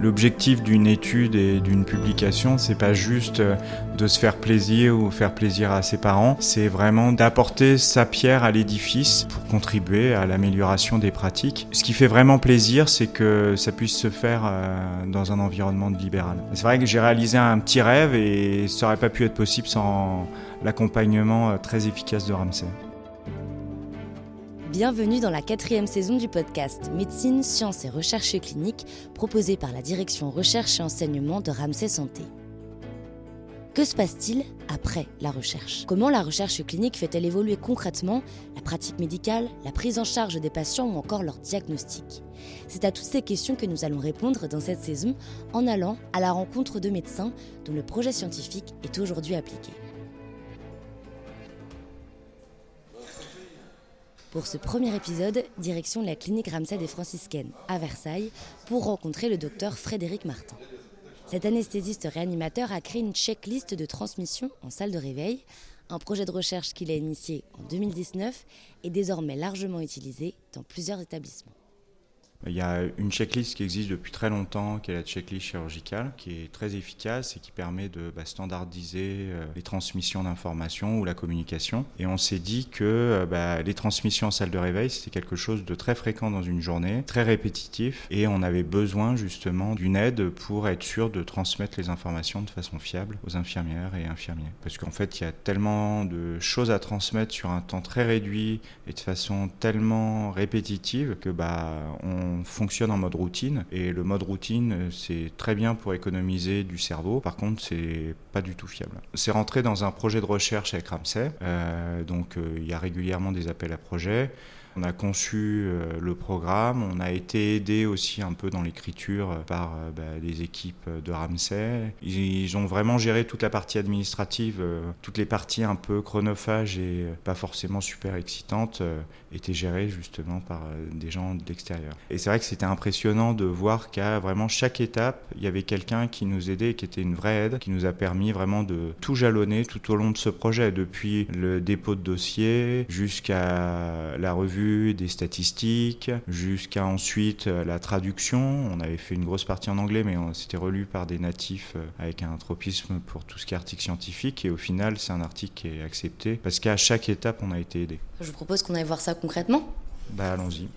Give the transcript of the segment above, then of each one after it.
L'objectif d'une étude et d'une publication, c'est pas juste de se faire plaisir ou faire plaisir à ses parents, c'est vraiment d'apporter sa pierre à l'édifice pour contribuer à l'amélioration des pratiques. Ce qui fait vraiment plaisir, c'est que ça puisse se faire euh, dans un environnement libéral. C'est vrai que j'ai réalisé un petit rêve et ça n'aurait pas pu être possible sans l'accompagnement euh, très efficace de Ramsey. Bienvenue dans la quatrième saison du podcast Médecine, Sciences et Recherche clinique proposé par la direction Recherche et Enseignement de Ramsey Santé. Que se passe-t-il après la recherche? Comment la recherche clinique fait-elle évoluer concrètement la pratique médicale, la prise en charge des patients ou encore leur diagnostic? C'est à toutes ces questions que nous allons répondre dans cette saison en allant à la rencontre de médecins dont le projet scientifique est aujourd'hui appliqué. Pour ce premier épisode, direction la clinique Ramsay des Franciscaines à Versailles pour rencontrer le docteur Frédéric Martin. Cet anesthésiste réanimateur a créé une checklist de transmission en salle de réveil, un projet de recherche qu'il a initié en 2019 et désormais largement utilisé dans plusieurs établissements. Il y a une checklist qui existe depuis très longtemps, qui est la checklist chirurgicale, qui est très efficace et qui permet de bah, standardiser euh, les transmissions d'informations ou la communication. Et on s'est dit que euh, bah, les transmissions en salle de réveil, c'était quelque chose de très fréquent dans une journée, très répétitif, et on avait besoin justement d'une aide pour être sûr de transmettre les informations de façon fiable aux infirmières et infirmiers. Parce qu'en fait, il y a tellement de choses à transmettre sur un temps très réduit et de façon tellement répétitive que bah, on fonctionne en mode routine et le mode routine c'est très bien pour économiser du cerveau. Par contre, c'est pas du tout fiable. C'est rentré dans un projet de recherche avec Ramsey, euh, donc euh, il y a régulièrement des appels à projets. On a conçu euh, le programme, on a été aidé aussi un peu dans l'écriture par euh, bah, les équipes de Ramsey. Ils, ont vraiment géré toute la partie administrative, euh, toutes les parties un peu chronophages et pas forcément super excitantes étaient gérées justement par des gens de l'extérieur. Et c'est vrai que c'était impressionnant de voir qu'à vraiment chaque étape, il y avait quelqu'un qui nous aidait, qui était une vraie aide, qui nous a permis vraiment de tout jalonner tout au long de ce projet, depuis le dépôt de dossier jusqu'à la revue des statistiques, jusqu'à ensuite euh, la traduction. On avait fait une grosse partie en anglais, mais c'était relu par des natifs euh, avec un tropisme pour tout ce qui est article scientifique. Et au final, c'est un article qui est accepté parce qu'à chaque étape, on a été aidé. Je vous propose qu'on aille voir ça concrètement. Bah, allons-y.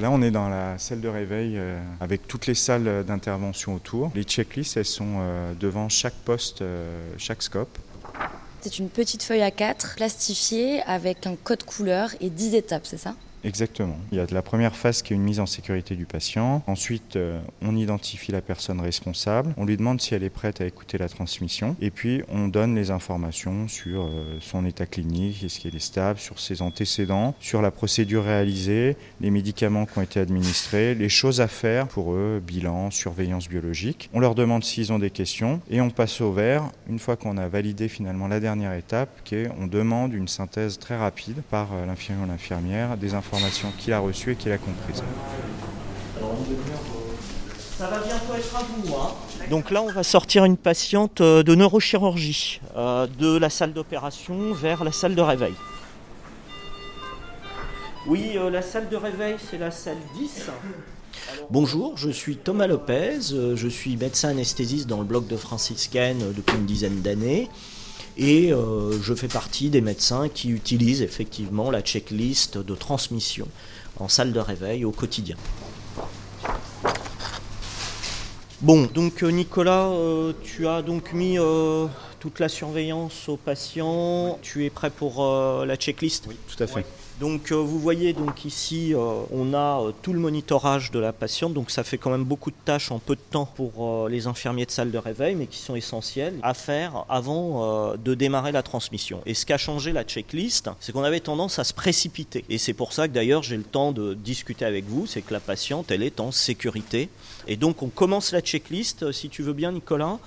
Là, on est dans la salle de réveil euh, avec toutes les salles d'intervention autour. Les checklists, elles sont euh, devant chaque poste, euh, chaque scope. C'est une petite feuille à 4 plastifiée avec un code couleur et 10 étapes, c'est ça? Exactement. Il y a la première phase qui est une mise en sécurité du patient. Ensuite, euh, on identifie la personne responsable. On lui demande si elle est prête à écouter la transmission. Et puis, on donne les informations sur euh, son état clinique, est-ce qu'elle est stable, sur ses antécédents, sur la procédure réalisée, les médicaments qui ont été administrés, les choses à faire pour eux, bilan, surveillance biologique. On leur demande s'ils ont des questions et on passe au vert une fois qu'on a validé finalement la dernière étape, qui est on demande une synthèse très rapide par euh, l'infirmier ou l'infirmière des informations qu'il a reçue et qu'il a comprises. Ça va bientôt être à vous. Hein. Donc là, on va sortir une patiente euh, de neurochirurgie euh, de la salle d'opération vers la salle de réveil. Oui, euh, la salle de réveil, c'est la salle 10. Bonjour, je suis Thomas Lopez, je suis médecin anesthésiste dans le bloc de franciscaine depuis une dizaine d'années. Et euh, je fais partie des médecins qui utilisent effectivement la checklist de transmission en salle de réveil au quotidien. Bon, donc euh, Nicolas, euh, tu as donc mis toute la surveillance aux patients. Tu es prêt pour la checklist? Oui, tout à fait. Donc euh, vous voyez donc ici euh, on a euh, tout le monitorage de la patiente, donc ça fait quand même beaucoup de tâches en peu de temps pour les infirmiers de salle de réveil, mais qui sont essentielles à faire avant de démarrer la transmission. Et ce qu'a changé la checklist, c'est qu'on avait tendance à se précipiter. Et c'est pour ça que d'ailleurs j'ai le temps de discuter avec vous, c'est que la patiente elle est en sécurité. Et donc on commence la checklist, si tu veux bien Nicolas.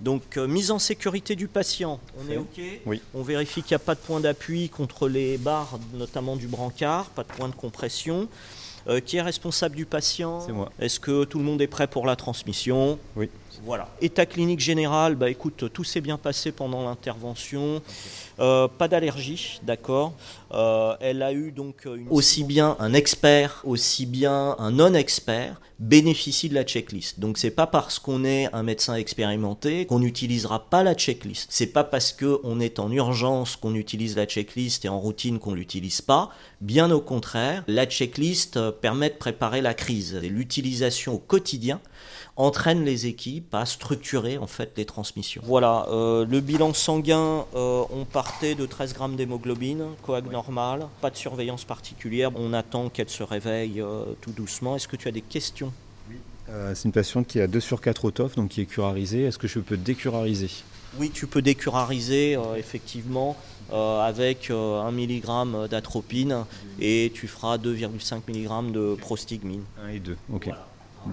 Donc mise en sécurité du patient, on est OK? Oui. On vérifie qu'il n'y a pas de point d'appui contre les barres, notamment du brancard, pas de point de compression. qui est responsable du patient C'est moi. Est-ce que tout le monde est prêt pour la transmission? Oui. Voilà. État clinique général, bah écoute, tout s'est bien passé pendant l'intervention. Euh, pas d'allergie, d'accord. Euh, elle a eu donc aussi bien un expert, aussi bien un non-expert bénéficie de la checklist. Donc c'est pas parce qu'on est un médecin expérimenté qu'on n'utilisera pas la checklist. C'est pas parce qu'on est en urgence qu'on utilise la checklist et en routine qu'on l'utilise pas. Bien au contraire, la checklist permet de préparer la crise. L'utilisation au quotidien entraîne les équipes à structurer en fait les transmissions. Voilà, euh, le bilan sanguin, euh, on partait de 13 grammes d'hémoglobine, coag normal, pas de surveillance particulière, on attend qu'elle se réveille euh, tout doucement. Est-ce que tu as des questions? Oui. c'est une patiente qui a 2 sur 4 autof, donc qui est curarisée. Est-ce que je peux décurariser? Oui, tu peux décurariser, effectivement. avec 1 mg d'atropine et tu feras 2,5 mg de prostigmine. 1 et 2, ok.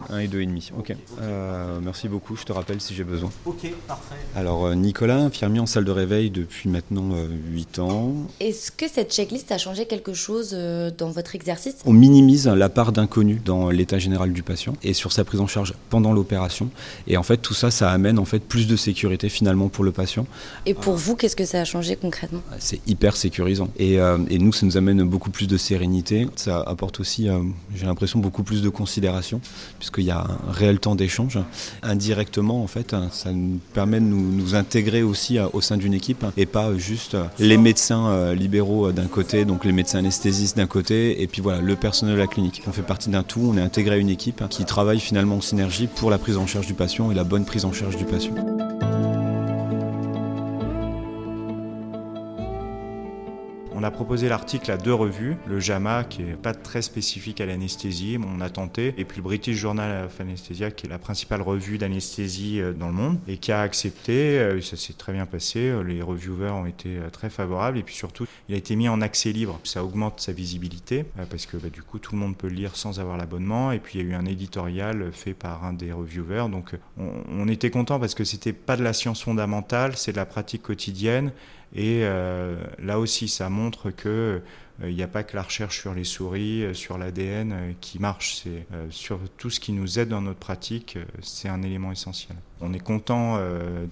1 et 2,5. Ok. Euh, merci beaucoup, je te rappelle si j'ai besoin. Ok, parfait. Alors, euh, Nicolas, infirmier en salle de réveil depuis maintenant 8 euh, ans. Est-ce que cette checklist a changé quelque chose dans votre exercice? On minimise la part d'inconnu dans l'état général du patient et sur sa prise en charge pendant l'opération. Et en fait, tout ça, ça amène en fait plus de sécurité finalement pour le patient. Et pour vous, qu'est-ce que ça a changé concrètement? C'est hyper sécurisant. Et, et, nous, ça nous amène beaucoup plus de sérénité. Ça apporte aussi, j'ai l'impression, beaucoup plus de considération puisqu'il y a un réel temps d'échange. Indirectement, en fait, ça nous permet de nous, intégrer aussi euh, au sein d'une équipe et pas juste euh, les médecins euh, libéraux d'un côté, donc les médecins anesthésistes d'un côté, et puis voilà, le personnel de la clinique. On fait partie d'un tout, on est intégré à une équipe qui travaille finalement en synergie pour la prise en charge du patient et la bonne prise en charge du patient. On a proposé l'article à deux revues, le JAMA qui est pas très spécifique à l'anesthésie, mais on a tenté, et puis le British Journal of Anesthesia qui est la principale revue d'anesthésie euh, dans le monde et qui a accepté, euh, ça s'est très bien passé, euh, les reviewers ont été très favorables et puis surtout il a été mis en accès libre, ça augmente sa visibilité parce que bah, du coup tout le monde peut le lire sans avoir l'abonnement et puis il y a eu un éditorial fait par un des reviewers donc on, était content parce que c'était pas de la science fondamentale, c'est de la pratique quotidienne et euh, là aussi, ça montre que il euh, n'y a pas que la recherche sur les souris, euh, sur l'ADN qui marche. C'est sur tout ce qui nous aide dans notre pratique, c'est un élément essentiel. On est content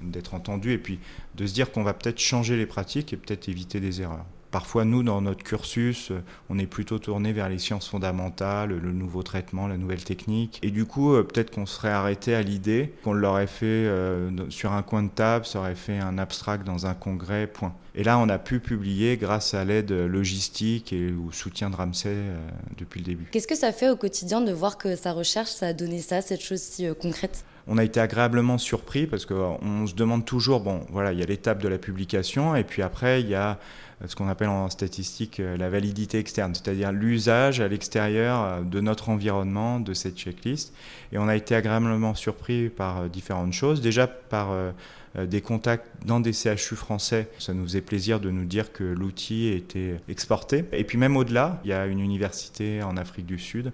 d'être entendu et puis de se dire qu'on va peut-être changer les pratiques et peut-être éviter des erreurs. Parfois, nous, dans notre cursus, on est plutôt tourné vers les sciences fondamentales, le nouveau traitement, la nouvelle technique. Et du coup, euh, peut-être qu'on serait arrêté à l'idée qu'on l'aurait fait euh, sur un coin de table, ça aurait fait un abstract dans un congrès, point. Et là, on a pu publier grâce à l'aide logistique et au soutien de Ramsey euh, depuis le début. Qu'est-ce que ça fait au quotidien de voir que sa recherche, ça a donné ça, cette chose si concrète? On a été agréablement surpris parce qu'on se demande toujours, bon, voilà, il y a l'étape de la publication et puis après, il y a ce qu'on appelle en statistique euh, la validité externe, c'est-à-dire l'usage à l'extérieur euh, de notre environnement de cette checklist. Et on a été agréablement surpris par euh, différentes choses. Déjà par des contacts dans des CHU français. Ça nous faisait plaisir de nous dire que l'outil était exporté. Et puis même au-delà, il y a une université en Afrique du Sud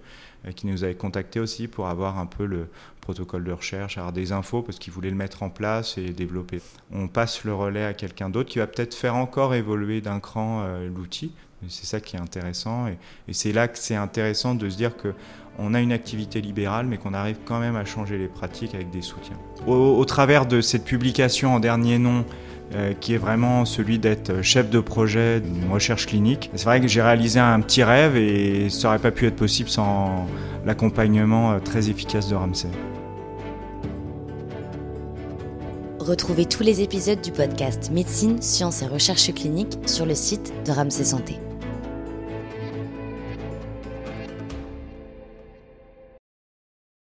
qui nous avait contacté aussi pour avoir un peu le, protocole de recherche, avoir des infos parce qu'ils voulaient le mettre en place et développer. On passe le relais à quelqu'un d'autre qui va peut-être faire encore évoluer d'un cran euh, l'outil. C'est ça qui est intéressant et, c'est là que c'est intéressant de se dire que on a une activité libérale mais qu'on arrive quand même à changer les pratiques avec des soutiens. Au, travers de cette publication en dernier nom, euh, qui est vraiment celui d'être chef de projet d'une recherche clinique. C'est vrai que j'ai réalisé un petit rêve et ça n'aurait pas pu être possible sans l'accompagnement euh, très efficace de Ramsey. Retrouvez tous les épisodes du podcast Médecine, Sciences et Recherche clinique sur le site de Ramsey Santé.